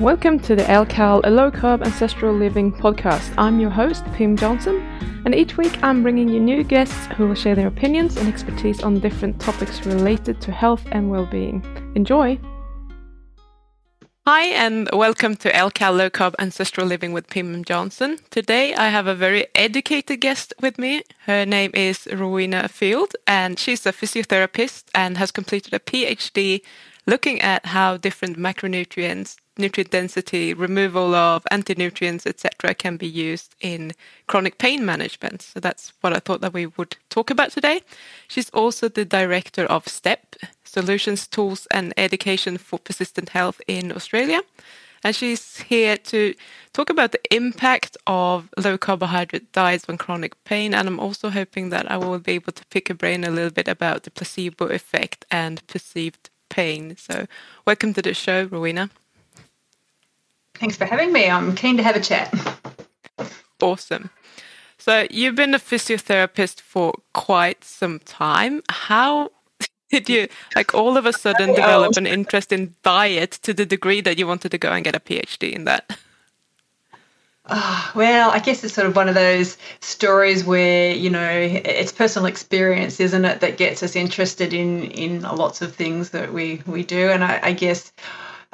Welcome to the LCAL, a low carb ancestral living podcast. I'm your host, Pim Jansson, and each week I'm bringing you new guests who will share their opinions and expertise on different topics related to health and well being. Enjoy! Hi, and welcome to LCAL Low Carb Ancestral Living with Pim Jansson. Today I have a very educated guest with me. Her name is Rowena Field, and she's a physiotherapist and has completed a PhD looking at how different macronutrients nutrient density, removal of anti-nutrients, etc., can be used in chronic pain management. So that's what I thought that we would talk about today. She's also the director of STEPP Solutions, Tools, and Education for Persistent Health in Australia. And she's here to talk about the impact of low carbohydrate diets on chronic pain. And I'm also hoping that I will be able to pick a brain a little bit about the placebo effect and perceived pain. So, welcome to the show, Rowena. Thanks for having me. I'm keen to have a chat. Awesome. So, you've been a physiotherapist for quite some time. How did you, like, all of a sudden develop an interest in diet to the degree that you wanted to go and get a PhD in that? Oh, well, I guess it's sort of one of those stories where you know it's personal experience, isn't it, that gets us interested in in lots of things that we we do. And I, I guess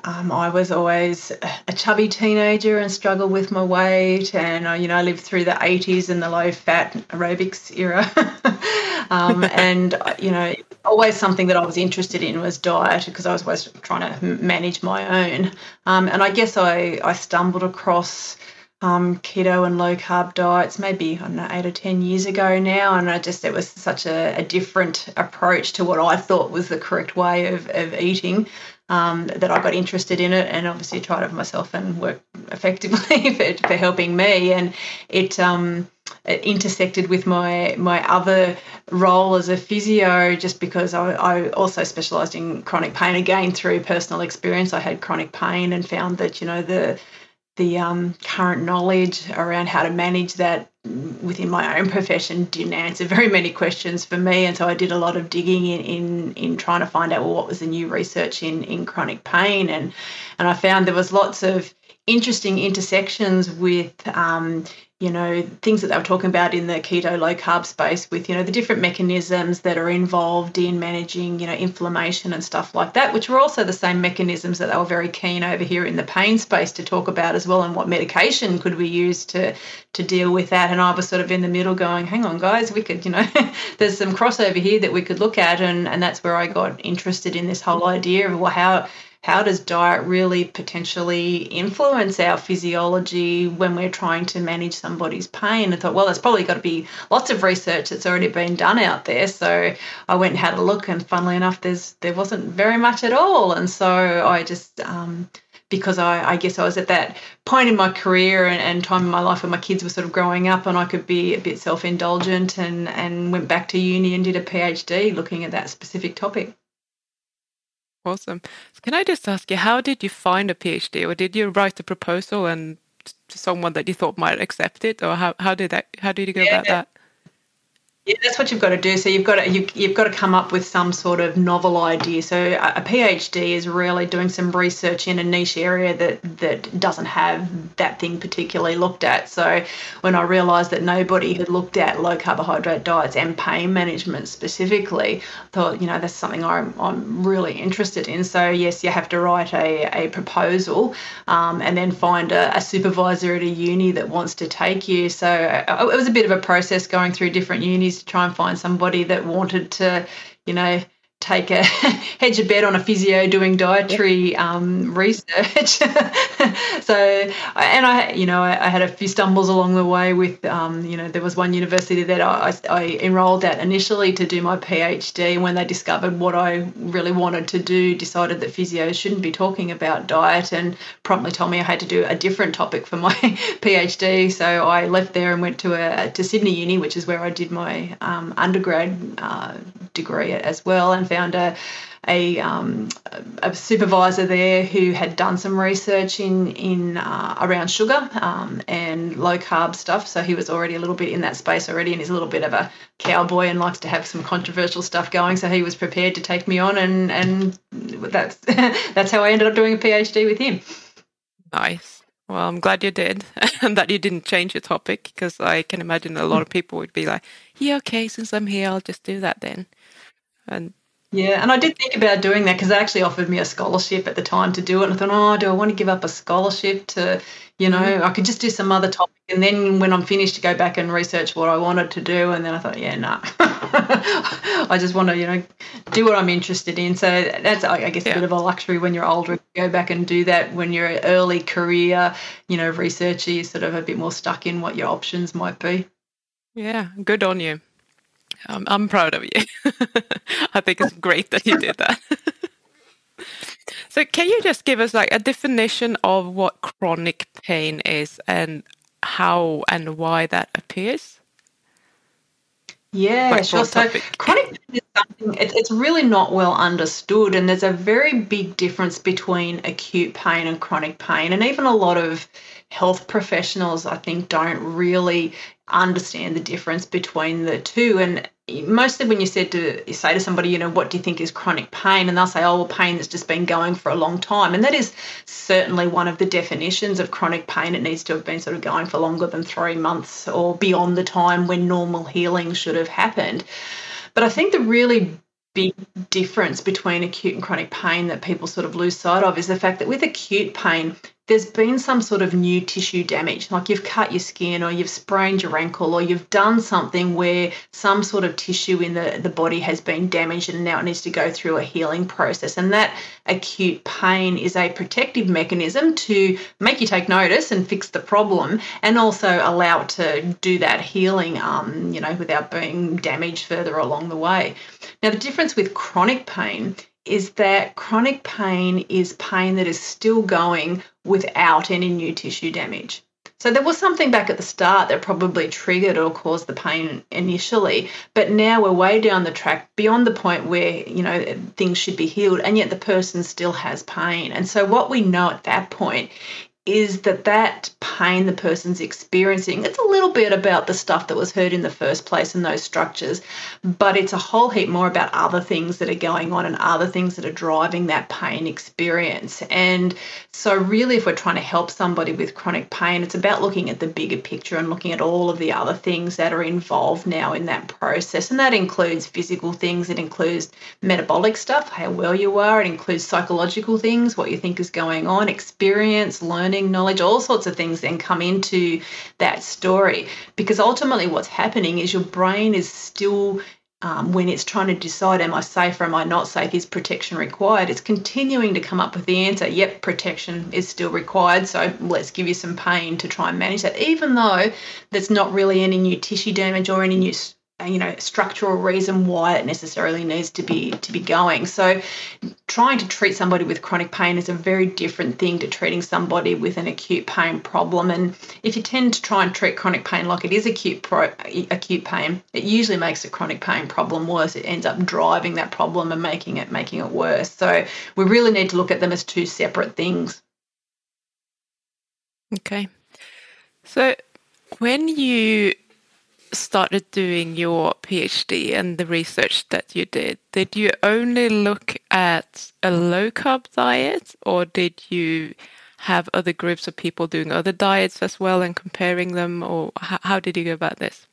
um, I was always a chubby teenager and struggled with my weight, and uh, you know I lived through the '80s and the low-fat aerobics era, um, and uh, you know always something that I was interested in was diet because I was always trying to manage my own, um, and I guess I I stumbled across. Um, keto and low carb diets maybe I don't know eight or ten years ago now and I just it was such a, a different approach to what I thought was the correct way of, of eating um, that I got interested in it and obviously tried it for myself and worked effectively for, for helping me. And it, um, it intersected with my my other role as a physio just because I, I also specialised in chronic pain again through personal experience. I had chronic pain and found that you know the the um, current knowledge around how to manage that within my own profession didn't answer very many questions for me and so I did a lot of digging in in, in trying to find out well, what was the new research in in chronic pain and and I found there was lots of interesting intersections with um, you know things that they were talking about in the keto low carb space with you know the different mechanisms that are involved in managing you know inflammation and stuff like that which were also the same mechanisms that they were very keen over here in the pain space to talk about as well and what medication could we use to to deal with that. And I was sort of in the middle going hang on guys we could you know there's some crossover here that we could look at and and that's where I got interested in this whole idea of well how how does diet really potentially influence our physiology when we're trying to manage somebody's pain? I thought, well, there's probably got to be lots of research that's already been done out there. So I went and had a look, and funnily enough, there's there wasn't very much at all. And so I just um, because I, I, guess I was at that point in my career and, and, time in my life when my kids were sort of growing up and I could be a bit self indulgent and, and went back to uni and did a PhD looking at that specific topic. Awesome. So can I just ask you, how did you find a PhD, or did you write a proposal and to someone that you thought might accept it, or how, how did that how did you go yeah, about that? Yeah, that's what you've got to do. So you've got to you, you've got to come up with some sort of novel idea. So a, a PhD is really doing some research in a niche area that that doesn't have that thing particularly looked at. So when I realised that nobody had looked at low carbohydrate diets and pain management specifically, I thought you know that's something I'm I'm really interested in. So yes, you have to write a, a proposal um, and then find a, a supervisor at a uni that wants to take you. So uh, it was a bit of a process going through different unis to try and find somebody that wanted to, you know, take a hedge a bet on a physio doing dietary um, research. so, and I, you know, I, I, had a few stumbles along the way with, um, you know, there was one university that I, I, enrolled at initially to do my PhD. When they discovered what I really wanted to do, decided that physios shouldn't be talking about diet and promptly told me I had to do a different topic for my PhD. So I left there and went to a to Sydney Uni, which is where I did my um, undergrad uh, degree as well, and found a a, um, a, supervisor there who had done some research in in uh, around sugar um, and low carb stuff. So he was already a little bit in that space already, and he's a little bit of a cowboy and likes to have some controversial stuff going. So he was prepared to take me on, and and that's that's how I ended up doing a PhD with him. Nice. Well, I'm glad you did, and that you didn't change your topic because I can imagine a lot of people would be like, "Yeah, okay, since I'm here, I'll just do that then." And yeah, and I did think about doing that because they actually offered me a scholarship at the time to do it. And I thought, oh, do I want to give up a scholarship to, you know, mm-hmm. I could just do some other topic. And then when I'm finished, to go back and research what I wanted to do. And then I thought, yeah, no, nah. I just want to, you know, do what I'm interested in. So that's, I guess, yeah. a bit of a luxury when you're older. To go back and do that when you're an early career, you know, researcher, you're sort of a bit more stuck in what your options might be. Yeah, good on you. I'm, I'm proud of you. I think it's great that you did that. so, can you just give us like a definition of what chronic pain is and how and why that appears? Yeah, like sure. So chronic pain is something it, it's really not well understood, and there's a very big difference between acute pain and chronic pain, and even a lot of health professionals, I think, don't really understand the difference between the two. And mostly when you said to you say to somebody, you know, what do you think is chronic pain? And they'll say, oh, well, pain that's just been going for a long time. And that is certainly one of the definitions of chronic pain. It needs to have been sort of going for longer than three months or beyond the time when normal healing should have happened. But I think the really big difference between acute and chronic pain that people sort of lose sight of is the fact that with acute pain, there's been some sort of new tissue damage, like you've cut your skin or you've sprained your ankle or you've done something where some sort of tissue in the, the body has been damaged and now it needs to go through a healing process. And that acute pain is a protective mechanism to make you take notice and fix the problem and also allow it to do that healing, um, you know, without being damaged further along the way. Now, the difference with chronic pain is that chronic pain is pain that is still going without any new tissue damage. So there was something back at the start that probably triggered or caused the pain initially, but now we're way down the track beyond the point where, you know, things should be healed and yet the person still has pain. And so what we know at that point is that that pain the person's experiencing it's a little bit about the stuff that was hurt in the first place in those structures but it's a whole heap more about other things that are going on and other things that are driving that pain experience. And so really if we're trying to help somebody with chronic pain it's about looking at the bigger picture and looking at all of the other things that are involved now in that process. And that includes physical things it includes metabolic stuff how well you are it includes psychological things what you think is going on experience learning learning, knowledge, all sorts of things then come into that story. Because ultimately, what's happening is your brain is still um, when it's trying to decide, am I safe or am I not safe? Is protection required? It's continuing to come up with the answer, yep, protection is still required. So let's give you some pain to try and manage that, even though there's not really any new tissue damage or any new you know structural reason why it necessarily needs to be to be going. So trying to treat somebody with chronic pain is a very different thing to treating somebody with an acute pain problem. And if you tend to try and treat chronic pain like it is acute pro, acute pain it usually makes a chronic pain problem worse. It ends up driving that problem and making it making it worse. So we really need to look at them as two separate things. Okay. So when you started doing your PhD and the research that you did, did you only look at a low carb diet or did you have other groups of people doing other diets as well and comparing them or how, how did you go about this?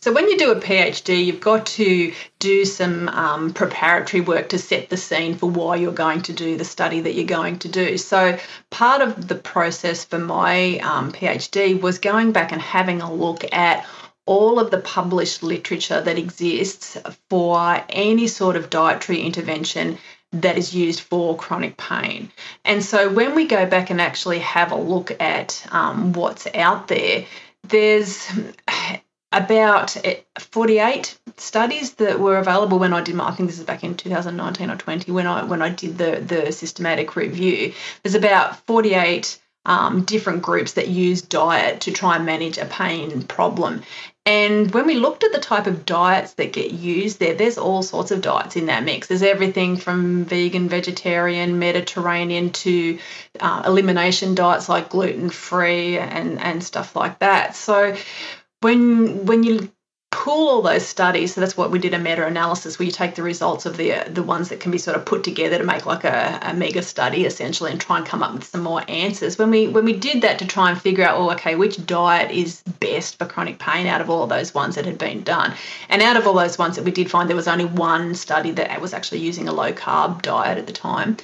So, when you do a PhD, you've got to do some um, preparatory work to set the scene for why you're going to do the study that you're going to do. So, part of the process for my um, PhD was going back and having a look at all of the published literature that exists for any sort of dietary intervention that is used for chronic pain. And so when we go back and actually have a look at um, what's out there, there's about eh, 48 studies that were available when I did my I think this is back in 2019 or 20 when I when I did the the systematic review there's about 48 um, different groups that use diet to try and manage a pain problem and when we looked at the type of diets that get used there, there's all sorts of diets in that mix. There's everything from vegan, vegetarian, Mediterranean to uh, elimination diets like gluten free and, and stuff like that. So when when you pool all those studies. So that's what we did a meta analysis where you take the results of the the ones that can be sort of put together to make like a, a mega study essentially and try and come up with some more answers. When we when we did that to try and figure out, well, okay, which diet is best for chronic pain out of all of those ones that had been done. And out of all those ones that we did find there was only one study that was actually using a low carb diet at the time.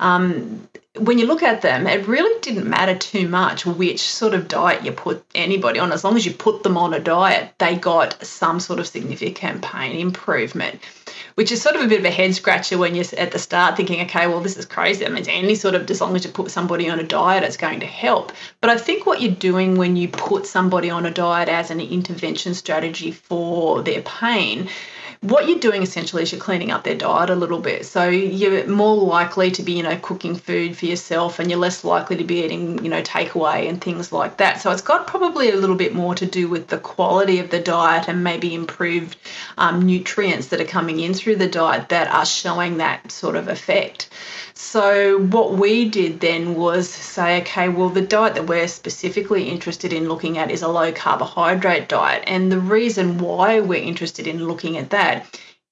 Um, when you look at them, it really didn't matter too much which sort of diet you put anybody on. As long as you put them on a diet, they got some sort of significant pain improvement, which is sort of a bit of a head scratcher when you're at the start thinking, okay, well, this is crazy. That means any sort of, as long as you put somebody on a diet, it's going to help. But I think what you're doing when you put somebody on a diet as an intervention strategy for their pain what you're doing essentially is you're cleaning up their diet a little bit. So you're more likely to be, you know, cooking food for yourself and you're less likely to be eating, you know, takeaway and things like that. So it's got probably a little bit more to do with the quality of the diet and maybe improved um, nutrients that are coming in through the diet that are showing that sort of effect. So, what we did then was say, okay, well, the diet that we're specifically interested in looking at is a low carbohydrate diet. And the reason why we're interested in looking at that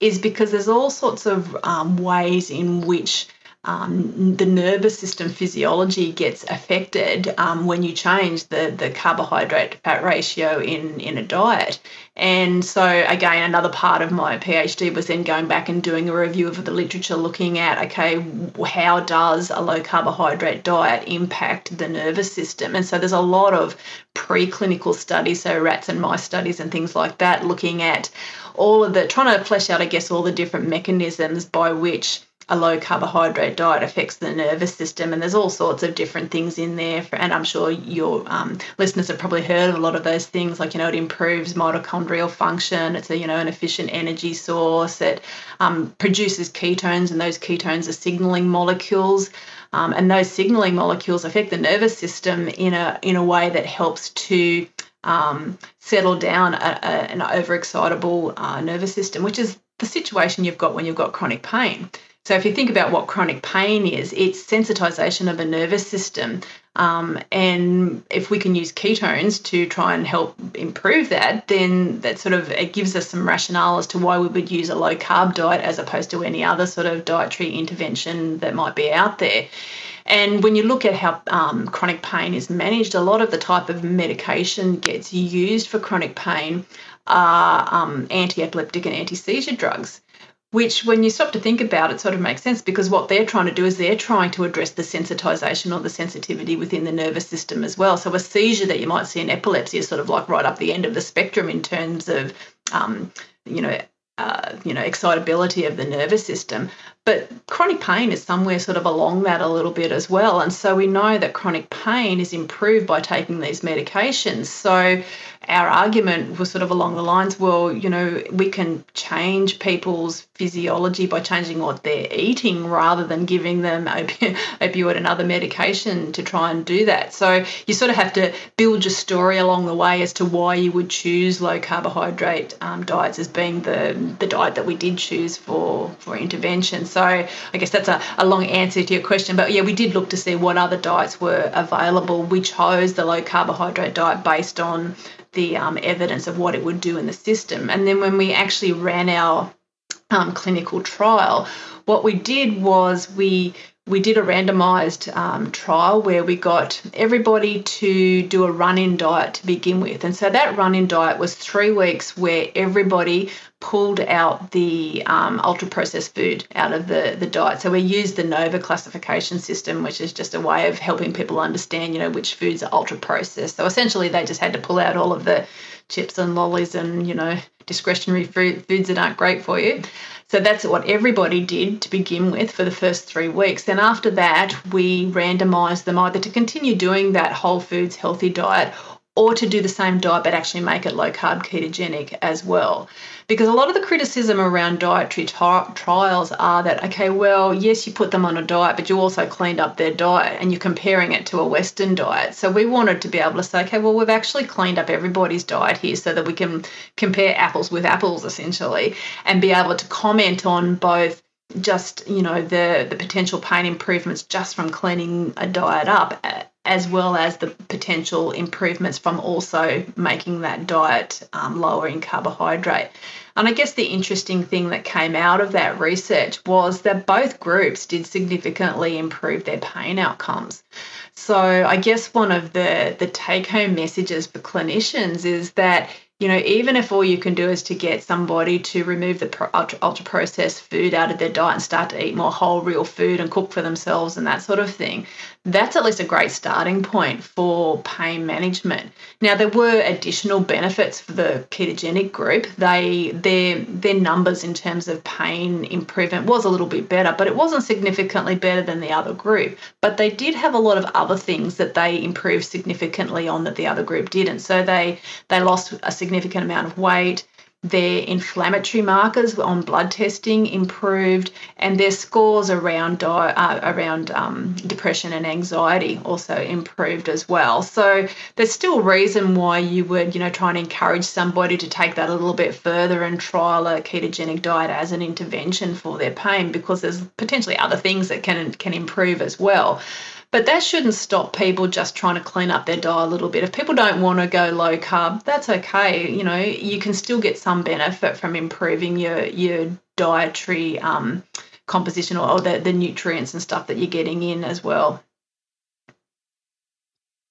is because there's all sorts of um, ways in which um, the nervous system physiology gets affected um, when you change the, the carbohydrate to fat ratio in, in a diet. And so, again, another part of my PhD was then going back and doing a review of the literature looking at okay, how does a low carbohydrate diet impact the nervous system? And so, there's a lot of preclinical studies, so rats and mice studies and things like that, looking at all of the trying to flesh out, I guess, all the different mechanisms by which a low carbohydrate diet affects the nervous system, and there's all sorts of different things in there. For, and I'm sure your um, listeners have probably heard of a lot of those things, like you know, it improves mitochondrial function. It's a you know an efficient energy source. It um, produces ketones, and those ketones are signaling molecules. Um, and those signaling molecules affect the nervous system in a in a way that helps to um, settle down a, a, an overexcitable uh, nervous system, which is the situation you've got when you've got chronic pain. So, if you think about what chronic pain is, it's sensitization of a nervous system. Um, and if we can use ketones to try and help improve that, then that sort of it gives us some rationale as to why we would use a low carb diet as opposed to any other sort of dietary intervention that might be out there. And when you look at how um, chronic pain is managed, a lot of the type of medication gets used for chronic pain are um, anti epileptic and anti seizure drugs which when you stop to think about it sort of makes sense because what they're trying to do is they're trying to address the sensitization or the sensitivity within the nervous system as well. So a seizure that you might see in epilepsy is sort of like right up the end of the spectrum in terms of um, you know uh, you know excitability of the nervous system. But chronic pain is somewhere sort of along that a little bit as well. And so we know that chronic pain is improved by taking these medications. So our argument was sort of along the lines well, you know, we can change people's physiology by changing what they're eating rather than giving them opi- opioid and other medication to try and do that. So you sort of have to build your story along the way as to why you would choose low carbohydrate um, diets as being the, the diet that we did choose for, for intervention. So I guess that's a, a long answer to your question. But yeah, we did look to see what other diets were available. We chose the low carbohydrate diet based on the um, evidence of what it would do in the system. And then when we actually ran our um, clinical trial, what we did was we we did a randomized um, trial where we got everybody to do a run in diet to begin with. And so that run in diet was three weeks where everybody pulled out the um, ultra processed food out of the, the diet. So we used the NOVA classification system, which is just a way of helping people understand, you know, which foods are ultra processed. So essentially, they just had to pull out all of the chips and lollies and, you know, discretionary foods that aren't great for you. So that's what everybody did to begin with for the first three weeks. Then after that, we randomized them either to continue doing that whole foods healthy diet or to do the same diet but actually make it low carb ketogenic as well. Because a lot of the criticism around dietary t- trials are that, okay, well, yes, you put them on a diet, but you also cleaned up their diet and you're comparing it to a Western diet. So we wanted to be able to say, okay, well, we've actually cleaned up everybody's diet here so that we can compare apples with apples essentially and be able to comment on both just you know the the potential pain improvements just from cleaning a diet up as well as the potential improvements from also making that diet um, lower in carbohydrate. And I guess the interesting thing that came out of that research was that both groups did significantly improve their pain outcomes. So I guess one of the the take home messages for clinicians is that you know, even if all you can do is to get somebody to remove the ultra, ultra processed food out of their diet and start to eat more whole, real food and cook for themselves and that sort of thing, that's at least a great starting point for pain management. Now, there were additional benefits for the ketogenic group. They their their numbers in terms of pain improvement was a little bit better, but it wasn't significantly better than the other group. But they did have a lot of other things that they improved significantly on that the other group didn't. So they they lost a significant amount of weight. Their inflammatory markers on blood testing improved, and their scores around uh, around um, depression and anxiety also improved as well. So there's still reason why you would you know try and encourage somebody to take that a little bit further and trial a ketogenic diet as an intervention for their pain because there's potentially other things that can can improve as well. But that shouldn't stop people just trying to clean up their diet a little bit. If people don't want to go low carb, that's okay. You know, you can still get some benefit from improving your your dietary um, composition or, the, the nutrients and stuff that you're getting in as well.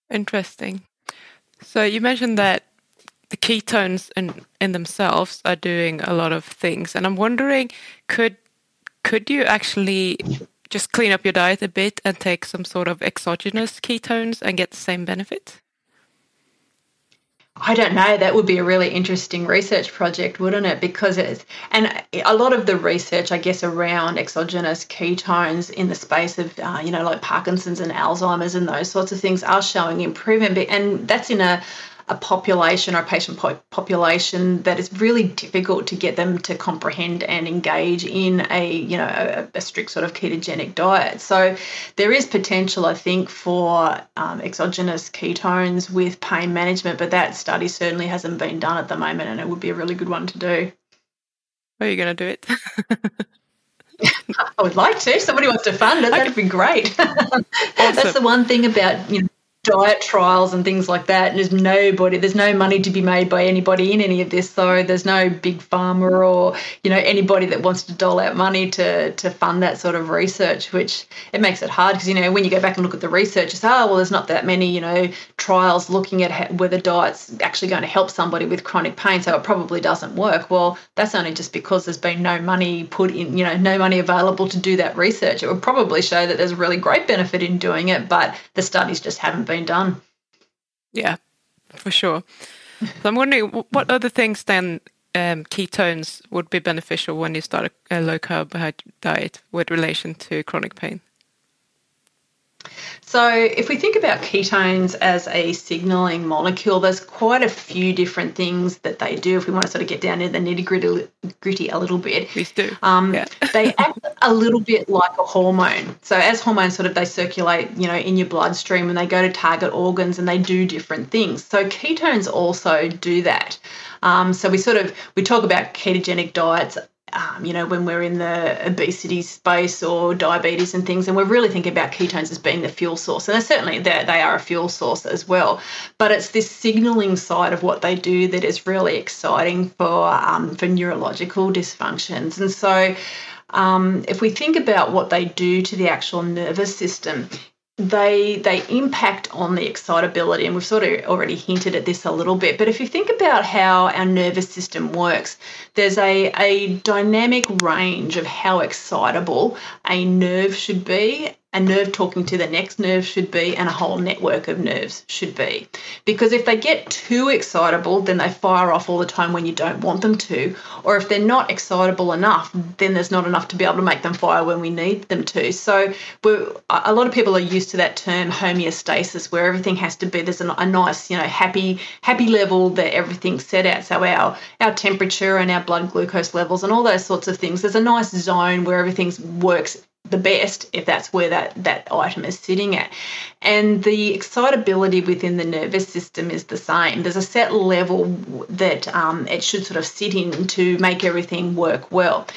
Interesting. So you mentioned that the ketones in in themselves are doing a lot of things, and I'm wondering, could could you actually just clean up your diet a bit and take some sort of exogenous ketones and get the same benefit? I don't know. That would be a really interesting research project, wouldn't it? Because it's, and a lot of the research, I guess, around exogenous ketones in the space of, uh, you know, like Parkinson's and Alzheimer's and those sorts of things are showing improvement. And that's in a, a population or a patient po- population that is really difficult to get them to comprehend and engage in a you know a, a strict sort of ketogenic diet. So there is potential, I think, for um, exogenous ketones with pain management, but that study certainly hasn't been done at the moment, and it would be a really good one to do. Are you going to do it? I would like to. Somebody wants to fund it. That'd be great. awesome. That's the one thing about you know diet trials and things like that. And there's nobody, there's no money to be made by anybody in any of this. So there's no big pharma or you know anybody that wants to dole out money to to fund that sort of research, which it makes it hard because you know when you go back and look at the research, it's oh well, there's not that many you know trials looking at whether diet's actually going to help somebody with chronic pain, so it probably doesn't work. Well, that's only just because there's been no money put in, you know, no money available to do that research. It would probably show that there's a really great benefit in doing it, but the studies just haven't been been done. Yeah, for sure. so I'm wondering what other things then um, ketones would be beneficial when you start a, a low carb diet with relation to chronic pain. So, if we think about ketones as a signaling molecule, there's quite a few different things that they do. If we want to sort of get down into the nitty gritty, gritty a little bit, please do. Um, yeah. they act a little bit like a hormone. So, as hormones sort of they circulate, you know, in your bloodstream and they go to target organs and they do different things. So, ketones also do that. Um, so we sort of we talk about ketogenic diets um, you know, when we're in the obesity space or diabetes and things, and we're really thinking about ketones as being the fuel source. And certainly they are a fuel source as well. But it's this signaling side of what they do that is really exciting for um, for neurological dysfunctions. And so um, if we think about what they do to the actual nervous system, they they impact on the excitability and we've sort of already hinted at this a little bit but if you think about how our nervous system works there's a, a dynamic range of how excitable a nerve should be a nerve talking to the next nerve should be, and a whole network of nerves should be. Because if they get too excitable, then they fire off all the time when you don't want them to. Or if they're not excitable enough, then there's not enough to be able to make them fire when we need them to. So a lot of people are used to that term homeostasis, where everything has to be there's a, a nice, you know, happy happy level that everything's set at. So our our temperature and our blood glucose levels and all those sorts of things. There's a nice zone where everything works the best if that's where that, that item is sitting at. And the excitability within the nervous system is the same. There's a set level that um, it should sort of sit in to make everything work well.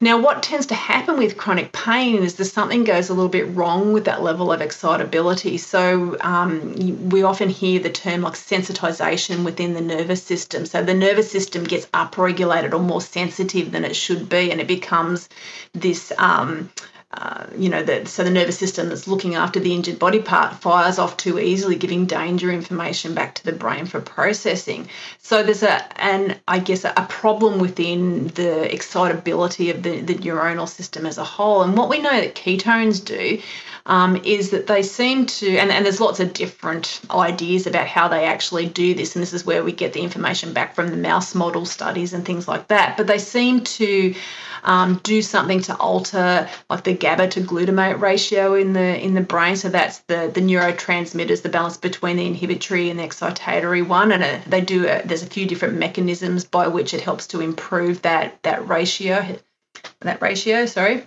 Now, what tends to happen with chronic pain is that something goes a little bit wrong with that level of excitability. So, um, we often hear the term like sensitization within the nervous system. So, the nervous system gets upregulated or more sensitive than it should be, and it becomes this. Um, uh, you know, the, so the nervous system that's looking after the injured body part fires off too easily, giving danger information back to the brain for processing. So there's a, and I guess a, a problem within the excitability of the, the neuronal system as a whole. And what we know that ketones do um, is that they seem to, and, and there's lots of different ideas about how they actually do this, and this is where we get the information back from the mouse model studies and things like that. But they seem to um, do something to alter like the GABA to glutamate ratio in the in the brain. So that's the the neurotransmitters, the balance between the inhibitory and the excitatory one. And it, they do a, there's a few different mechanisms by which it helps to improve that that ratio that ratio. Sorry.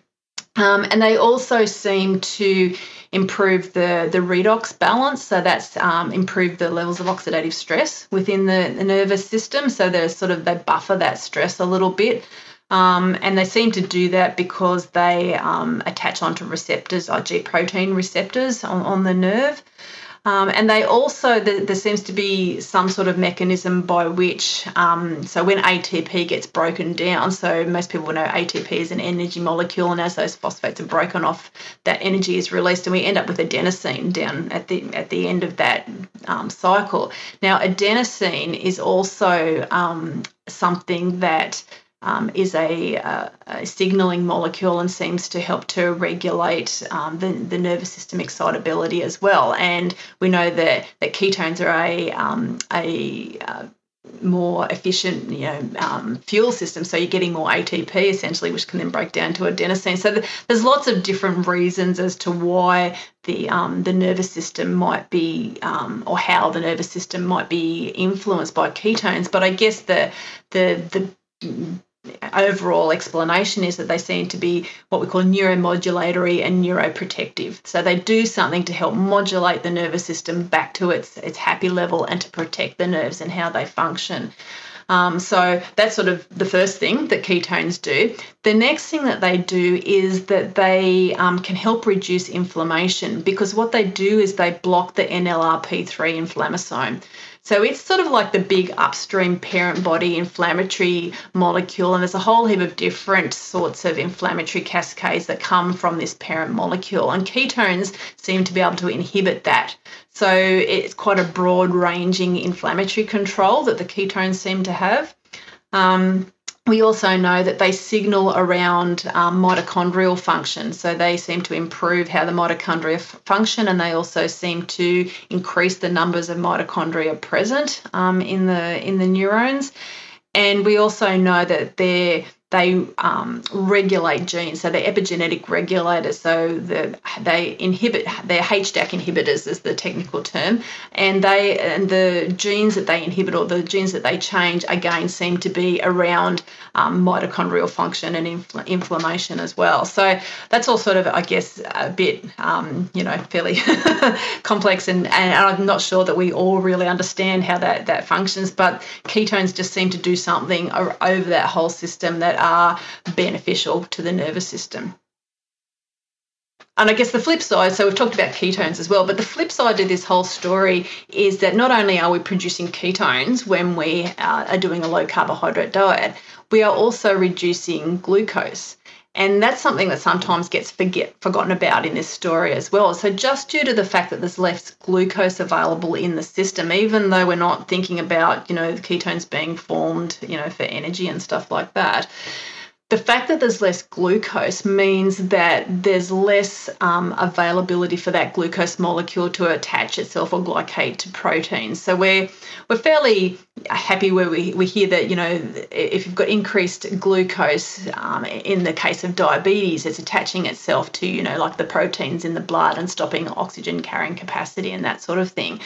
Um, and they also seem to improve the, the redox balance. So that's um, improved the levels of oxidative stress within the, the nervous system. So they're sort of they buffer that stress a little bit. Um, and they seem to do that because they um, attach onto receptors, like G protein receptors on, on the nerve. Um, and they also, there, there, seems to be some sort of mechanism by which, um, so when ATP gets broken down, so most people know ATP is an energy molecule, and as those phosphates are broken off, that energy is released, and we end up with adenosine down at the at the end of that um, cycle. Now, adenosine is also um, something that um, is a, a, signaling molecule and seems to help to regulate um, the, the nervous system excitability as well. And we know that, that ketones are a, um, a uh, more efficient, you know, um, fuel system. So you're getting more ATP essentially, which can then break down to adenosine. So there's lots of different reasons as to why the um, the nervous system might be, um, or how the nervous system might be influenced by ketones. But I guess the the the overall explanation is that they seem to be what we call neuromodulatory and neuroprotective. So they do something to help modulate the nervous system back to its its happy level and to protect the nerves and how they function. Um, so that's sort of the first thing that ketones do. The next thing that they do is that they um, can help reduce inflammation because what they do is they block the NLRP3 inflammasome. So it's sort of like the big upstream parent body inflammatory molecule, and there's a whole heap of different sorts of inflammatory cascades that come from this parent molecule, and ketones seem to be able to inhibit that. So it's quite a broad ranging inflammatory control that the ketones seem to have. Um, we also know that they signal around um, mitochondrial function. So they seem to improve how the mitochondria f- function, and they also seem to increase the numbers of mitochondria present um, in the in the neurons. And we also know that they're they um, regulate genes, so they're epigenetic regulators. So the, they inhibit, they're HDAC inhibitors is the technical term, and they and the genes that they inhibit or the genes that they change again seem to be around um, mitochondrial function and infl- inflammation as well. So that's all sort of, I guess, a bit, um, you know, fairly complex, and, and I'm not sure that we all really understand how that that functions. But ketones just seem to do something over that whole system that are beneficial to the nervous system. And I guess the flip side, so we've talked about ketones as well, but the flip side to this whole story is that not only are we producing ketones when we uh, are doing a low carbohydrate diet, we are also reducing glucose. And that's something that sometimes gets forget, forgotten about in this story as well. So, just due to the fact that there's less glucose available in the system, even though we're not thinking about, you know, the ketones being formed, you know, for energy and stuff like that, the fact that there's less glucose means that there's less um, availability for that glucose molecule to attach itself or glycate to proteins. So we're we're fairly happy where we, we hear that you know if you've got increased glucose um, in the case of diabetes, it's attaching itself to you know like the proteins in the blood and stopping oxygen carrying capacity and that sort of thing.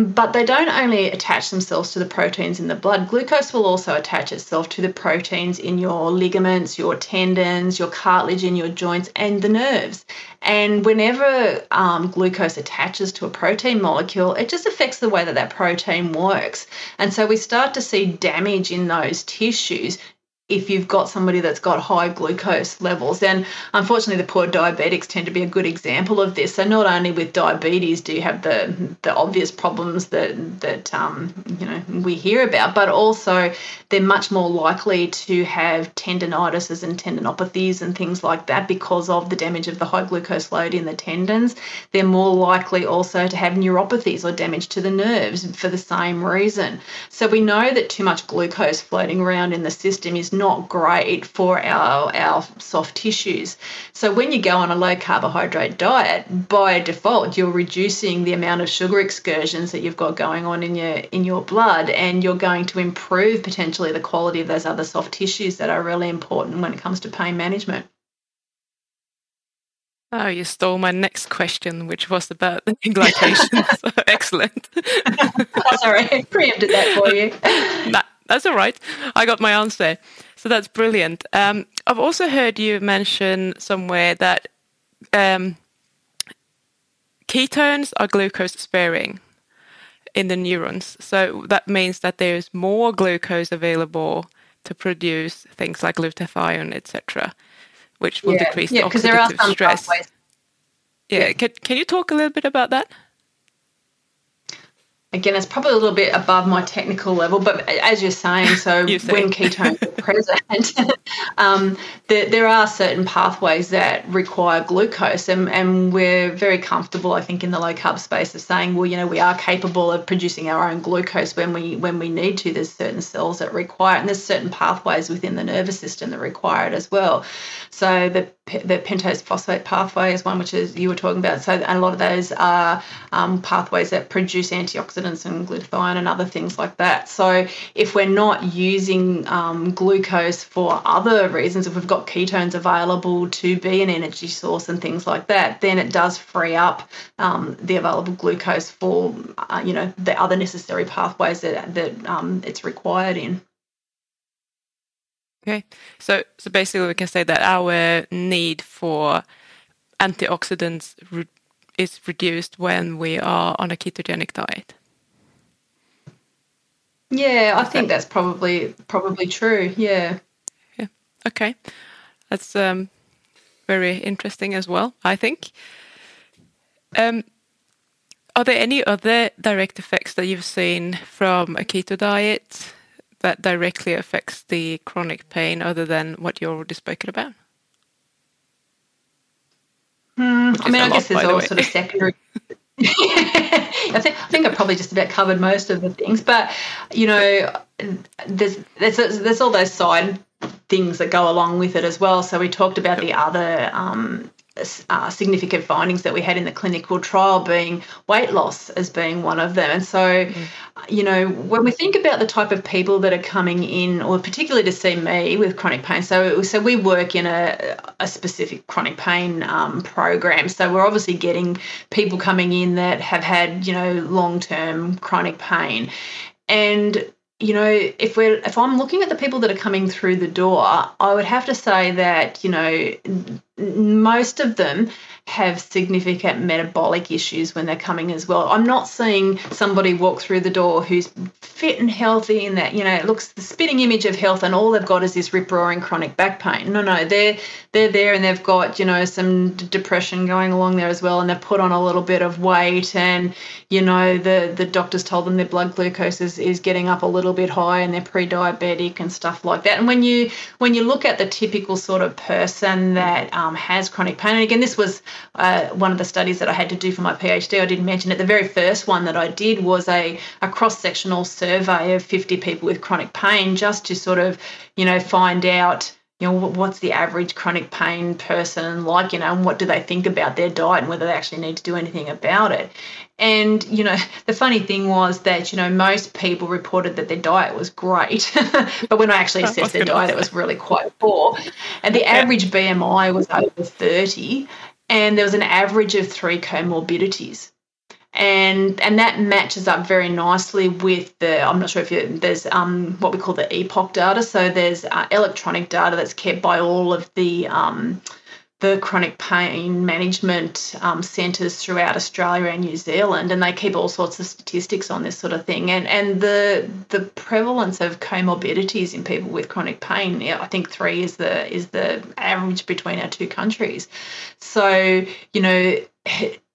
But they don't only attach themselves to the proteins in the blood, glucose will also attach itself to the proteins in your ligaments, your tendons, your cartilage in your joints, and the nerves. And whenever um, glucose attaches to a protein molecule, it just affects the way that that protein works. And so we start to see damage in those tissues if you've got somebody that's got high glucose levels. And unfortunately, the poor diabetics tend to be a good example of this. So not only with diabetes do you have the the obvious problems that that um, you know we hear about, but also they're much more likely to have tendonitis and tendinopathies and things like that because of the damage of the high glucose load in the tendons. They're more likely also to have neuropathies or damage to the nerves for the same reason. So we know that too much glucose floating around in the system is not great for our, our soft tissues. So when you go on a low carbohydrate diet, by default, you're reducing the amount of sugar excursions that you've got going on in your in your blood, and you're going to improve potentially the quality of those other soft tissues that are really important when it comes to pain management. Oh, you stole my next question, which was about the glycation. so excellent. oh, sorry, I preempted that for you. Nah, that's all right. I got my answer. So that's brilliant. Um, I've also heard you mention somewhere that um, ketones are glucose sparing in the neurons. So that means that there's more glucose available to produce things like glutathione, etc., which will yeah. decrease yeah, the oxidative there are some stress. Pathways. Yeah, yeah. Can, can you talk a little bit about that? Again, it's probably a little bit above my technical level, but as you're saying, so you're when ketones are present, um, there, there, are certain pathways that require glucose, and, and we're very comfortable, I think, in the low carb space of saying, well, you know, we are capable of producing our own glucose when we when we need to. There's certain cells that require, it, and there's certain pathways within the nervous system that require it as well. So the the pentose phosphate pathway is one which is you were talking about. So and a lot of those are um, pathways that produce antioxidants and glutathione and other things like that. So if we're not using um, glucose for other reasons, if we've got ketones available to be an energy source and things like that, then it does free up um, the available glucose for uh, you know the other necessary pathways that that um, it's required in. Okay, so so basically we can say that our need for antioxidants re is reduced when we are on a ketogenic diet. Yeah, I think that's probably probably true. Yeah. Yeah. Okay, that's um, very interesting as well. I think. Um, are there any other direct effects that you've seen from a keto diet that directly affects the chronic pain other than what you already spoken about? Hmm, I mean, I guess there's all the sort of secondary. I think I think I probably just about covered most of the things, but you know, there's there's there's all those side things that go along with it as well. So we talked about the other um, uh, significant findings that we had in the clinical trial being weight loss as being one of them. And so, mm. you know, when we think about the type of people that are coming in, or particularly to see me with chronic pain, so so we work in a, a specific chronic pain um, program. So we're obviously getting people coming in that have had, you know, long term chronic pain. And you know, if we're if I'm looking at the people that are coming through the door, I would have to say that you know most of them have significant metabolic issues when they're coming as well. I'm not seeing somebody walk through the door who's fit and healthy and that, you know, it looks the spitting image of health and all they've got is this rip roaring chronic back pain. No, no, they're they're there and they've got, you know, some depression going along there as well and they've put on a little bit of weight and, you know, the the doctors told them their blood glucose is, is getting up a little bit high and they're pre-diabetic and stuff like that. And when you when you look at the typical sort of person that um, has chronic pain, and again, this was uh, one of the studies that I had to do for my PhD. I didn't mention it. The very first one that I did was a, a cross sectional survey of 50 people with chronic pain just to sort of, you know, find out you know what's the average chronic pain person like you know and what do they think about their diet and whether they actually need to do anything about it? And you know the funny thing was that you know most people reported that their diet was great but when i actually assessed their diet it was really quite poor. And the average bmi was over 30 and there was an average of three comorbidities. And and that matches up very nicely with the I'm not sure if you, there's um, what we call the ePPOC data. So there's uh, electronic data that's kept by all of the um, the chronic pain management um, centres throughout Australia and New Zealand, and they keep all sorts of statistics on this sort of thing. And and the the prevalence of comorbidities in people with chronic pain, I think three is the is the average between our two countries. So you know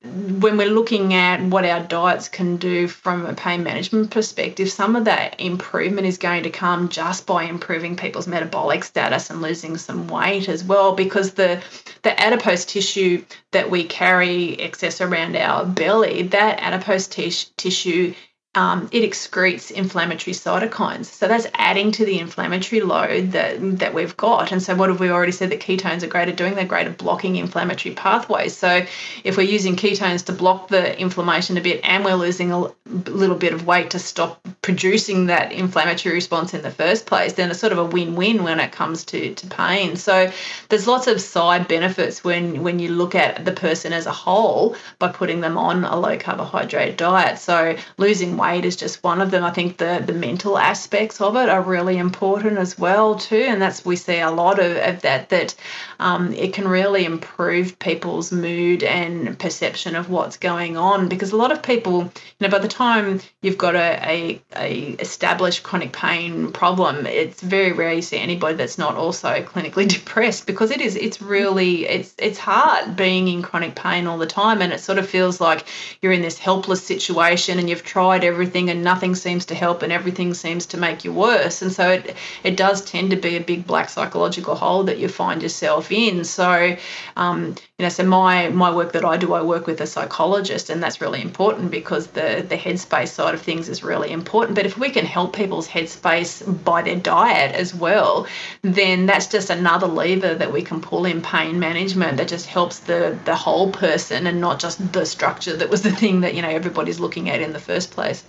when we're looking at what our diets can do from a pain management perspective, some of that improvement is going to come just by improving people's metabolic status and losing some weight as well, because the the adipose tissue that we carry excess around our belly, that adipose t- tissue um, it excretes inflammatory cytokines. So that's adding to the inflammatory load that, that we've got. And so, what have we already said that ketones are great at doing? They're great at blocking inflammatory pathways. So, if we're using ketones to block the inflammation a bit and we're losing a little bit of weight to stop producing that inflammatory response in the first place, then it's sort of a win win when it comes to, to pain. So, there's lots of side benefits when, when you look at the person as a whole by putting them on a low carbohydrate diet. So, losing weight is just one of them. I think the the mental aspects of it are really important as well too, and that's we see a lot of, of that. That um, it can really improve people's mood and perception of what's going on because a lot of people, you know, by the time you've got a, a, a established chronic pain problem, it's very rare you see anybody that's not also clinically depressed because it is it's really it's it's hard being in chronic pain all the time and it sort of feels like you're in this helpless situation and you've tried everything and nothing seems to help and everything seems to make you worse. And so it, it does tend to be a big black psychological hole that you find yourself in. So, um, you know, so my, my work that I do, I work with a psychologist, and that's really important because the, the headspace side of things is really important. But if we can help people's headspace by their diet as well, then that's just another lever that we can pull in pain management that just helps the, the whole person and not just the structure that was the thing that, you know, everybody's looking at in the first place.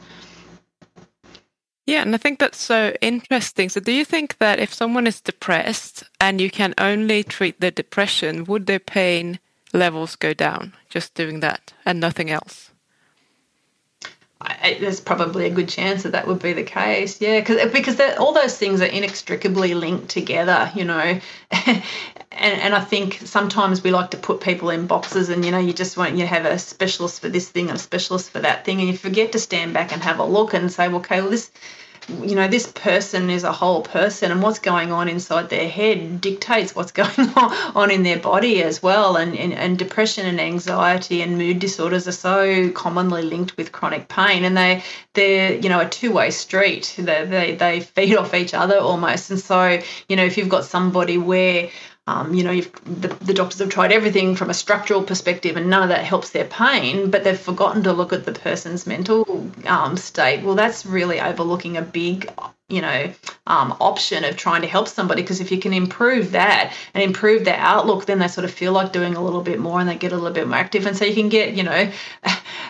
Yeah, and I think that's so interesting. So, do you think that if someone is depressed and you can only treat the depression, would their pain levels go down just doing that and nothing else? I, there's probably a good chance that that would be the case. Yeah, because because all those things are inextricably linked together, you know. and and I think sometimes we like to put people in boxes, and you know, you just want you have a specialist for this thing and a specialist for that thing, and you forget to stand back and have a look and say, well, okay, well this you know, this person is a whole person, and what's going on inside their head dictates what's going on in their body as well. And, and, and depression and anxiety and mood disorders are so commonly linked with chronic pain, and they they're you know a two way street. They, they they feed off each other almost. And so you know, if you've got somebody where um, you know, the, the, doctors have tried everything from a structural perspective and none of that helps their pain, but they've forgotten to look at the person's mental um, state. Well, that's really overlooking a big you know um, option of trying to help somebody because if you can improve that and improve their outlook then they sort of feel like doing a little bit more and they get a little bit more active and so you can get you know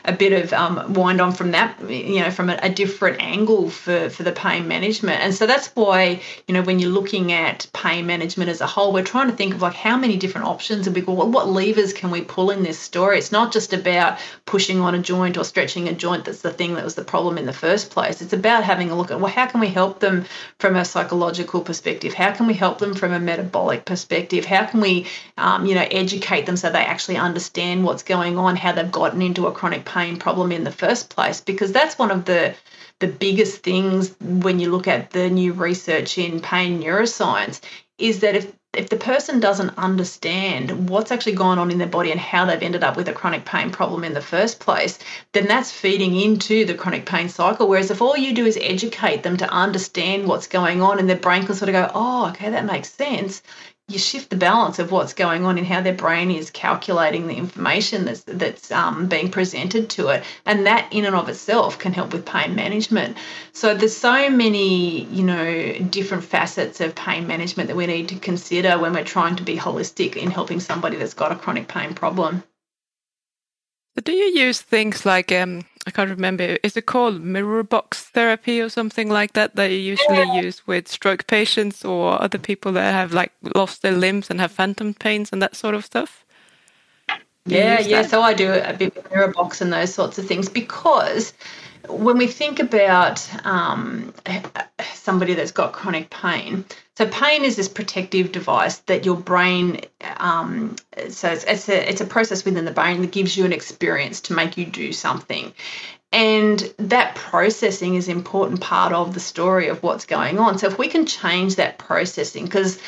a bit of um, wind on from that you know from a, a, different angle for for the pain management and so that's why you know when you're looking at pain management as a whole we're trying to think of like how many different options and we go well, what levers can we pull in this story it's not just about pushing on a joint or stretching a joint that's the thing that was the problem in the first place it's about having a look at well how can we help them from a psychological perspective? How can we help them from a metabolic perspective? How can we, um, you know, educate them so they actually understand what's going on, how they've gotten into a chronic pain problem in the first place? Because that's one of the the biggest things when you look at the new research in pain neuroscience is that if if the person doesn't understand what's actually gone on in their body and how they've ended up with a chronic pain problem in the first place, then that's feeding into the chronic pain cycle. Whereas if all you do is educate them to understand what's going on and their brain can sort of go, oh, okay, that makes sense, you shift the balance of what's going on in how their brain is calculating the information that's that's um, being presented to it, and that in and of itself can help with pain management. So there's so many you know different facets of pain management that we need to consider when we're trying to be holistic in helping somebody that's got a chronic pain problem. Do you use things like um, I can't remember. Is it called mirror box therapy or something like that that you usually use with stroke patients or other people that have like lost their limbs and have phantom pains and that sort of stuff? Yeah, yeah. So I do a bit of mirror box and those sorts of things because when we think about um, somebody that's got chronic pain. So pain is this protective device that your brain. Um, so it's, it's a it's a process within the brain that gives you an experience to make you do something. And that processing is an important part of the story of what's going on. So if we can change that processing, because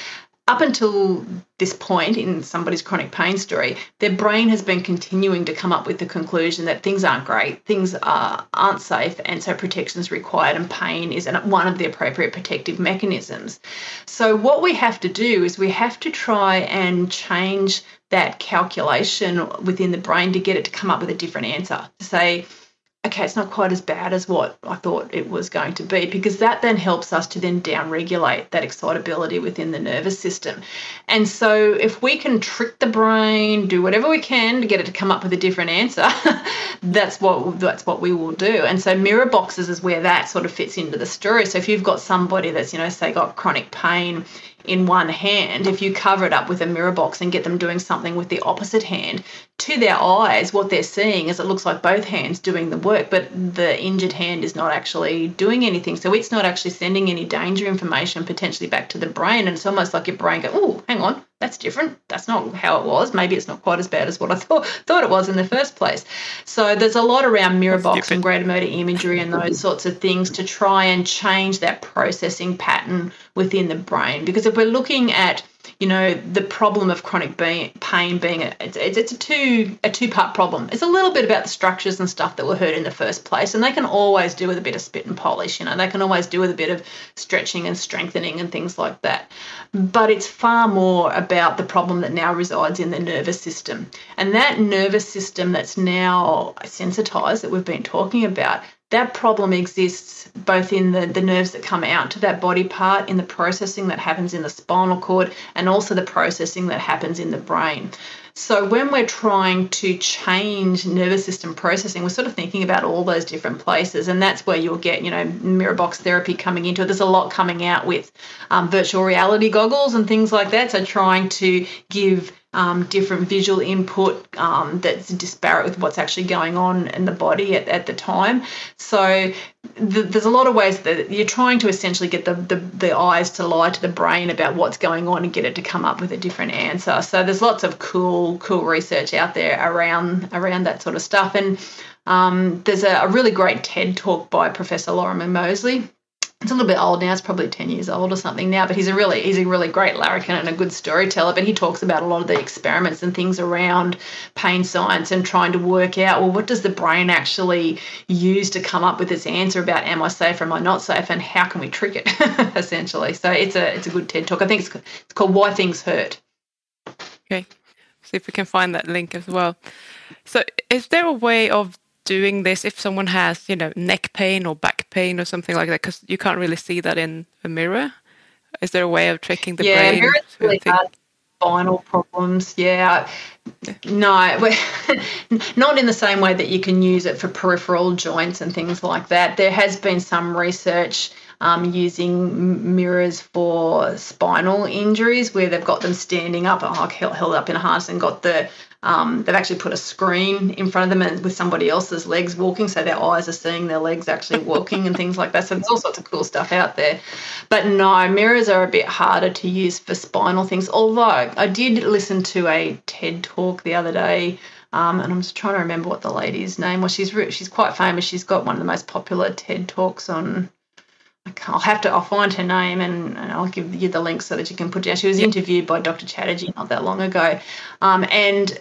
up until this point in somebody's chronic pain story, their brain has been continuing to come up with the conclusion that things aren't great, things are, aren't safe, and so protection is required, and pain is one of the appropriate protective mechanisms. So, what we have to do is we have to try and change that calculation within the brain to get it to come up with a different answer. To say, okay, it's not quite as bad as what I thought it was going to be, because that then helps us to then downregulate that excitability within the nervous system. And so if we can trick the brain, do whatever we can to get it to come up with a different answer, that's what that's what we will do. And so mirror boxes is where that sort of fits into the story. So if you've got somebody that's, you know, say got chronic pain in one hand, if you cover it up with a mirror box and get them doing something with the opposite hand, to their eyes, what they're seeing is it looks like both hands doing the work, but the injured hand is not actually doing anything. So it's not actually sending any danger information potentially back to the brain. And it's almost like your brain go, oh, hang on, that's different. That's not how it was. Maybe it's not quite as bad as what I thought thought it was in the first place. So there's a lot around mirror box and graded motor imagery and those sorts of things to try and change that processing pattern within the brain. Because if we're looking at you know the problem of chronic pain being a, it's, it's a two a two part problem. It's a little bit about the structures and stuff that were hurt in the first place and they can always do with a bit of spit and polish you know they can always do with a bit of stretching and strengthening and things like that. But it's far more about the problem that now resides in the nervous system. And that nervous system that's now sensitized that we've been talking about that problem exists both in the, the nerves that come out to that body part, in the processing that happens in the spinal cord, and also the processing that happens in the brain. So when we're trying to change nervous system processing, we're sort of thinking about all those different places, and that's where you'll get, you know, mirror box therapy coming into it. There's a lot coming out with um, virtual reality goggles and things like that. So trying to give um, different visual input um, that's disparate with what's actually going on in the body at, at the time. So there's a lot of ways that you're trying to essentially get the, the, the eyes to lie to the brain about what's going on and get it to come up with a different answer. So there's lots of cool cool research out there around around that sort of stuff. And um, there's a, a, really great TED talk by Professor Lorimer Moseley it's a little bit old now. It's probably ten years old or something now. But he's a really he's a really great larrikin and a good storyteller. But he talks about a lot of the experiments and things around pain science and trying to work out well what does the brain actually use to come up with its answer about am I safe or am I not safe and how can we trick it essentially. So it's a it's a good TED talk. I think it's it's called Why Things Hurt. Okay, see if we can find that link as well. So is there a way of doing this if someone has, you know, neck pain or back pain or something like that? Because you can't really see that in a mirror. Is there a way of tricking the yeah, brain? Yeah, really hard. Spinal problems, yeah. No, not in the same way that you can use it for peripheral joints and things like that. There has been some research um, using mirrors for spinal injuries where they've got them standing up, oh, held up in a harness and got the um, they've actually put a screen in front of them and with somebody else's legs walking, so their eyes are seeing their legs actually walking and things like that. So there's all sorts of cool stuff out there. But no, mirrors are a bit harder to use for spinal things. Although I did listen to a TED talk the other day. Um, and I'm just trying to remember what the lady's name was. She's she's quite famous. She's got one of the most popular TED talks on I'll have to. I'll find her name and, and, I'll give you the link so that you can put down. She was interviewed by Dr. Chatterjee not that long ago, um, and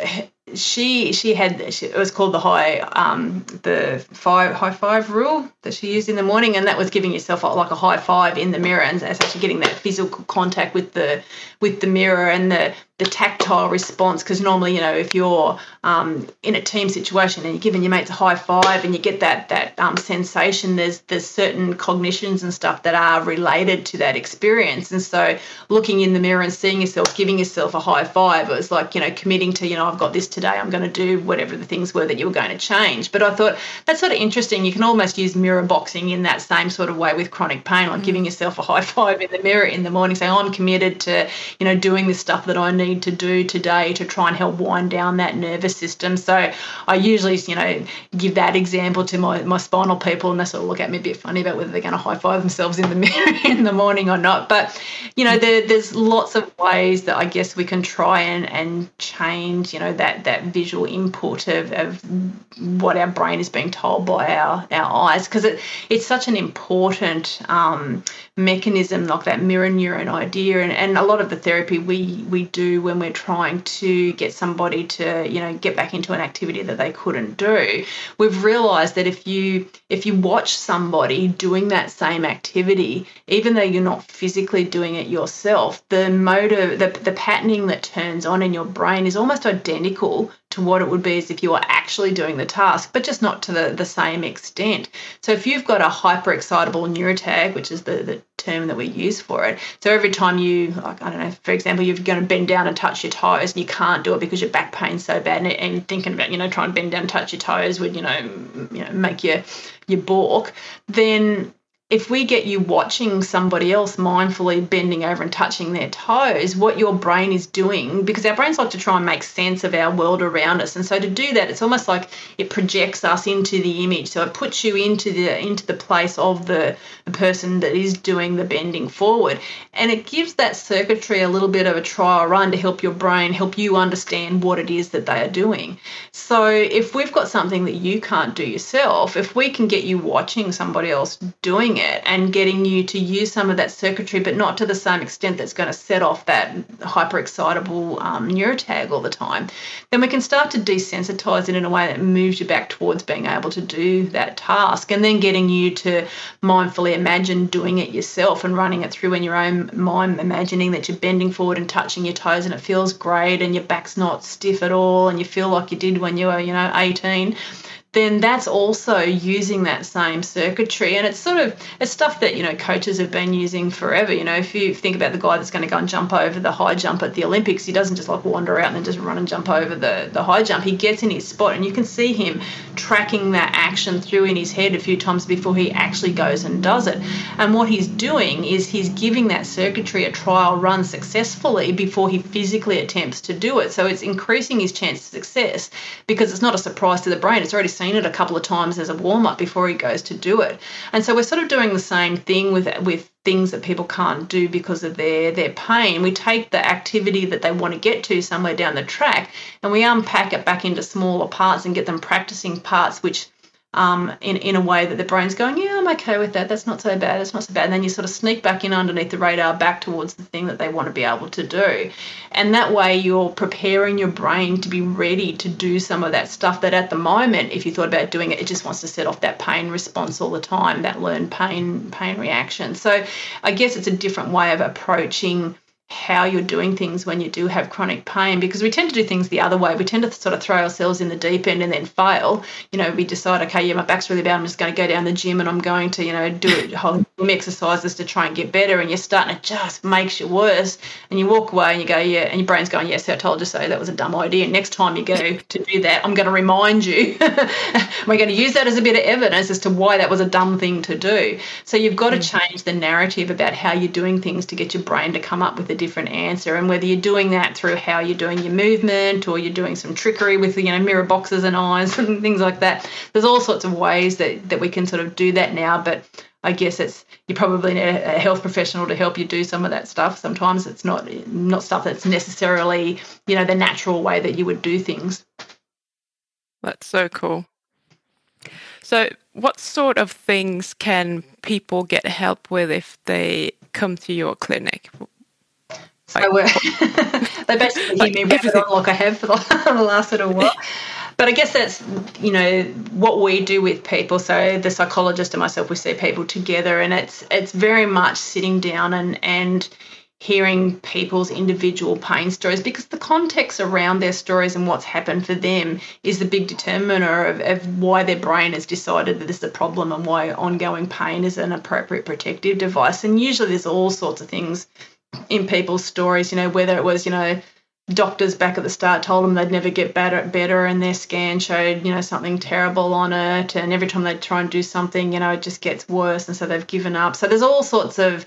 she she had it was called the high um, the five high five rule that she used in the morning, and that was giving yourself like a high five in the mirror, and it's actually getting that physical contact with the with the mirror and the the tactile response. Because normally, you know, if you're um, in a team situation and you're giving your mates a high five and you get that that um, sensation, there's there's certain cognitions and stuff that are related to that experience, and so looking in the mirror and seeing yourself giving yourself a high five, it was like you know committing to you know I've got this today. I'm going to do whatever the things were that you were going to change. But I thought that's sort of interesting. You can almost use mirror boxing in that same sort of way with chronic pain, like mm. giving yourself a high five in the mirror in the morning, saying, oh, I'm committed to, you know, doing the stuff that I need need to do today to try and help wind down that nervous system. So I usually, you know, give that example to my, my spinal people and they sort of look at me a bit funny about whether they're going to high five themselves in the mirror in the morning or not. But, you know, there, there's lots of ways that I guess we can try and, and change, you know, that, that visual input of, of what our brain is being told by our, our eyes because it, it's such an important um, mechanism like that mirror neuron idea. And, and a lot of the therapy we we do when we're trying to get somebody to you know get back into an activity that they couldn't do we've realized that if you if you watch somebody doing that same activity even though you're not physically doing it yourself the motor the, the patterning that turns on in your brain is almost identical to what it would be as if you were actually doing the task, but just not to the, the same extent. So if you've got a hyperexcitable neurotag, which is the, the term that we use for it, so every time you, like, I don't know, for example, you're going to bend down and touch your toes and you can't do it because your back pain's so bad and, and thinking about, you know, trying to bend down and touch your toes would, you know, you know, make you, you balk, then if we get you watching somebody else mindfully bending over and touching their toes, what your brain is doing, because our brains like to try and make sense of our world around us. And so to do that, it's almost like it projects us into the image. So it puts you into the into the place of the, the person that is doing the bending forward. And it gives that circuitry a little bit of a trial run to help your brain, help you understand what it is that they are doing. So if we've got something that you can't do yourself, if we can get you watching somebody else doing it and getting you to use some of that circuitry, but not to the same extent that's going to set off that hyperexcitable um, neurotag all the time, then we can start to desensitize it in a way that moves you back towards being able to do that task and then getting you to mindfully imagine doing it yourself and running it through in your own mind, imagining that you're bending forward and touching your toes and it feels great and your back's not stiff at all and you feel like you did when you were, you know, 18 then that's also using that same circuitry. And it's sort of it's stuff that, you know, coaches have been using forever. You know, if you think about the guy that's going to go and jump over the high jump at the Olympics, he doesn't just like wander out and then just run and jump over the, the high jump. He gets in his spot and you can see him tracking that action through in his head a few times before he actually goes and does it. And what he's doing is he's giving that circuitry a trial run successfully before he physically attempts to do it. So it's increasing his chance of success because it's not a surprise to the brain. It's already seen it a couple of times as a warm up before he goes to do it. And so we're sort of doing the same thing with with things that people can't do because of their their pain. We take the activity that they want to get to somewhere down the track and we unpack it back into smaller parts and get them practicing parts which um, in, in a way that the brain's going, yeah, I'm okay with that. That's not so bad. That's not so bad. And then you sort of sneak back in underneath the radar back towards the thing that they want to be able to do. And that way you're preparing your brain to be ready to do some of that stuff that at the moment, if you thought about doing it, it just wants to set off that pain response all the time, that learned pain pain reaction. So I guess it's a different way of approaching how you're doing things when you do have chronic pain because we tend to do things the other way. We tend to sort of throw ourselves in the deep end and then fail. You know, we decide, okay, yeah, my back's really bad. I'm just going to go down the gym and I'm going to, you know, do whole gym exercises to try and get better. And you're starting to just makes you worse. And you walk away and you go, yeah, and your brain's going, yes, I told you so. That was a dumb idea. Next time you go to do that, I'm going to remind you. We're going to use that as a bit of evidence as to why that was a dumb thing to do. So you've got to mm. change the narrative about how you're doing things to get your brain to come up with a different answer. And whether you're doing that through how you're doing your movement or you're doing some trickery with, you know, mirror boxes and eyes and things like that, there's all sorts of ways that, that we can sort of do that now. But I guess it's you probably need a health professional to help you do some of that stuff. Sometimes it's not not stuff that's necessarily you know the natural way that you would do things. That's so cool. So, what sort of things can people get help with if they come to your clinic? So we're uh, they basically like hear me rabbit on like I have for the, the last little while. But I guess that's you know what we do with people. So the psychologist and myself, we see people together, and it's it's very much sitting down and and hearing people's individual pain stories because the context around their stories and what's happened for them is the big determiner of, of why their brain has decided that this is a problem and why ongoing pain is an appropriate protective device. And usually there's all sorts of things in people's stories, you know, whether it was, you know, doctors back at the start told them they'd never get better better and their scan showed you know something terrible on it and every time they try and do something you know it just gets worse and so they've given up so there's all sorts of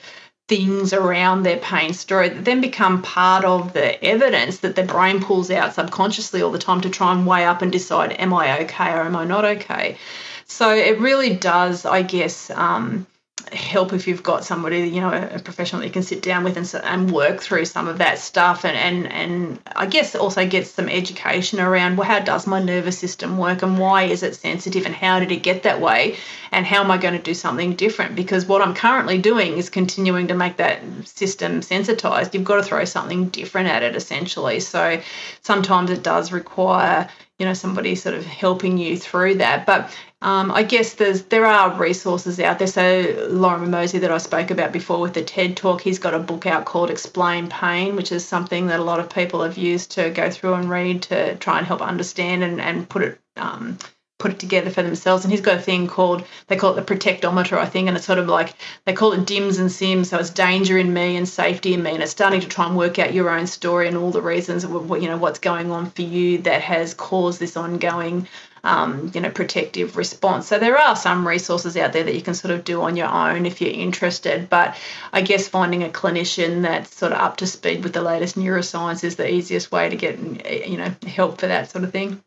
things around their pain story that then become part of the evidence that the brain pulls out subconsciously all the time to try and weigh up and decide, am I okay or am I not okay? So it really does, I guess. Um, help if you've got somebody, you know, a professional that you can sit down with and, and work through some of that stuff, and and and I guess also get some education around well, how does my nervous system work, and why is it sensitive, and how did it get that way, and how am I going to do something different? Because what I'm currently doing is continuing to make that system sensitized. You've got to throw something different at it, essentially. So sometimes it does require you know somebody sort of helping you through that but um, I guess there's there are resources out there. So Lorimer Moseley that I spoke about before with the TED talk, he's got a book out called Explain Pain, which is something that a lot of people have used to go through and read to try and help understand and, and put it um, put it together for themselves. And he's got a thing called they call it the protectometer, I think, and it's sort of like they call it DIMS and SIMS. So it's danger in me and safety in me, and it's starting to try and work out your own story and all the reasons you know what's going on for you that has caused this ongoing um, you know, protective response. So there are some resources out there that you can sort of do on your own if you're interested. But I guess finding a clinician that's sort of up to speed with the latest neuroscience is the easiest way to get, you know, help for that sort of thing.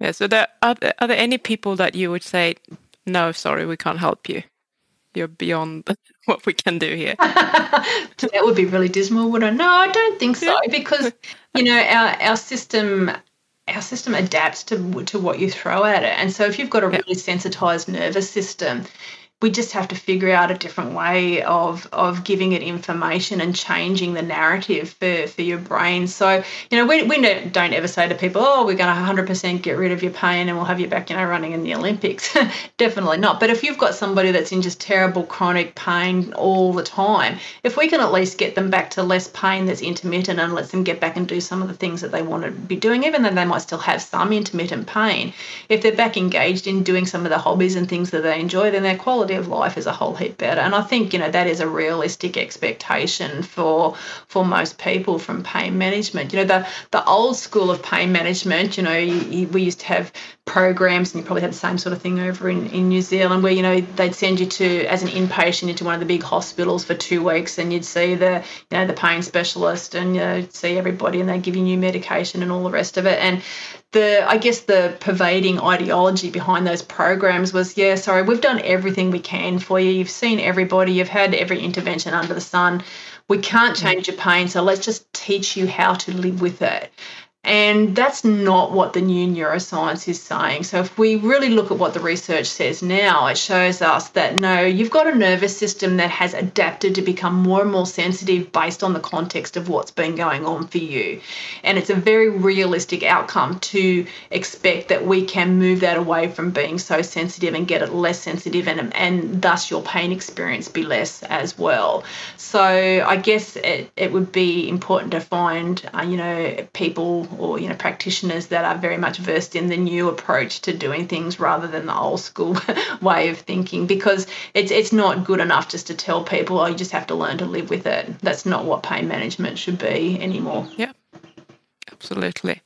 Yeah. So there are there, are there any people that you would say, no, sorry, we can't help you. You're beyond what we can do here. that would be really dismal, would I? No, I don't think so. Because you know our our system our system adapts to to what you throw at it. And so if you've got a really sensitized nervous system, we just have to figure out a different way of of giving it information and changing the narrative for, for your brain. So, you know, we, we don't ever say to people, oh, we're going to 100% get rid of your pain and we'll have you back, you know, running in the Olympics. Definitely not. But if you've got somebody that's in just terrible chronic pain all the time, if we can at least get them back to less pain that's intermittent and lets them get back and do some of the things that they want to be doing, even though they might still have some intermittent pain, if they're back engaged in doing some of the hobbies and things that they enjoy, then their quality quality of life is a whole heap better. And I think you know that is a realistic expectation for for most people from pain management. You know the the old school of pain management. You know you, you, we used to have programs, and you probably had the same sort of thing over in, in New Zealand, where you know they'd send you to as an inpatient into one of the big hospitals for two weeks, and you'd see the you know the pain specialist, and you know see everybody, and they'd give you new medication and all the rest of it. And the I guess the pervading ideology behind those programs was yeah sorry we've done everything we can for you. You've seen everybody. You've had every intervention under the sun. We can't mm. change your pain so let's just teach you how to live with it and that's not what the new neuroscience is saying. So, if we really look at what the research says now, it shows us that no, you've got a nervous system that has adapted to become more and more sensitive based on the context of what's been going on for you. And it's a very realistic outcome to expect that we can move that away from being so sensitive and get it less sensitive, and, and thus your pain experience be less as well. So, I guess it, it would be important to find, uh, you know, people or you know practitioners that are very much versed in the new approach to doing things rather than the old school way of thinking because it's it's not good enough just to tell people oh you just have to learn to live with it. That's not what pain management should be anymore. Yeah absolutely.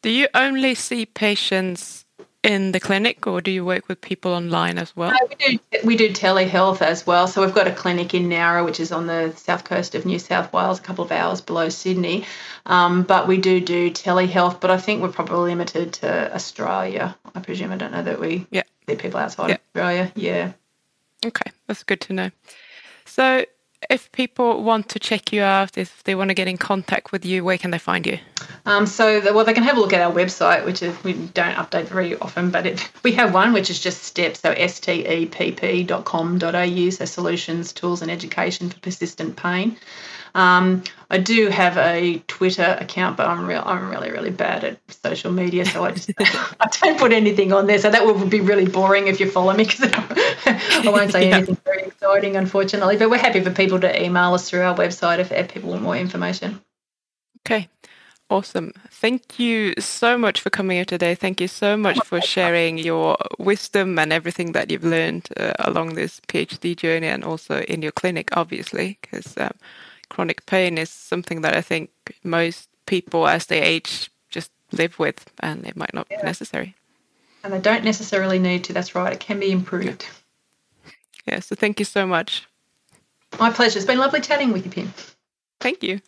Do you only see patients in the clinic or do you work with people online as well? No, we do we do telehealth as well. So we've got a clinic in Nowra, which is on the south coast of New South Wales, a couple of hours below Sydney. Um, but we do do telehealth, but I think we're probably limited to Australia. I presume. I don't know that we yeah. see people outside yeah. Australia. Yeah. Okay, that's good to know. So if people want to check you out, if they want to get in contact with you, where can they find you? Um, so, the, well, they can have a look at our website, which is we don't update very often, but it, we have one which is just STEPP, so S T E P P dot com dot au, so solutions, tools, and education for persistent pain. Um, I do have a Twitter account, but I'm real I'm really really bad at social media, so I just I don't put anything on there. So that would be really boring if you follow me because I won't say yeah. anything very exciting, unfortunately. But we're happy for people to email us through our website if, if people want more information. Okay. Awesome. Thank you so much for coming here today. Thank you so much for sharing your wisdom and everything that you've learned uh, along this PhD journey and also in your clinic, obviously, because um, chronic pain is something that I think most people as they age just live with and it might not yeah. be necessary. And they don't necessarily need to, that's right. It can be improved. Yeah, yeah so thank you so much. My pleasure. It's been lovely chatting with you, Pim. Thank you.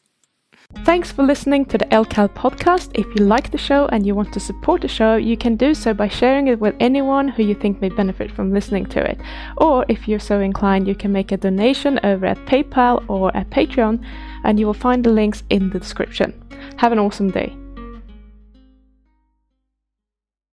Thanks for listening to the LCAL podcast. If you like the show and you want to support the show, you can do so by sharing it with anyone who you think may benefit from listening to it. Or if you're so inclined, you can make a donation over at PayPal or at Patreon, and you will find the links in the description. Have an awesome day.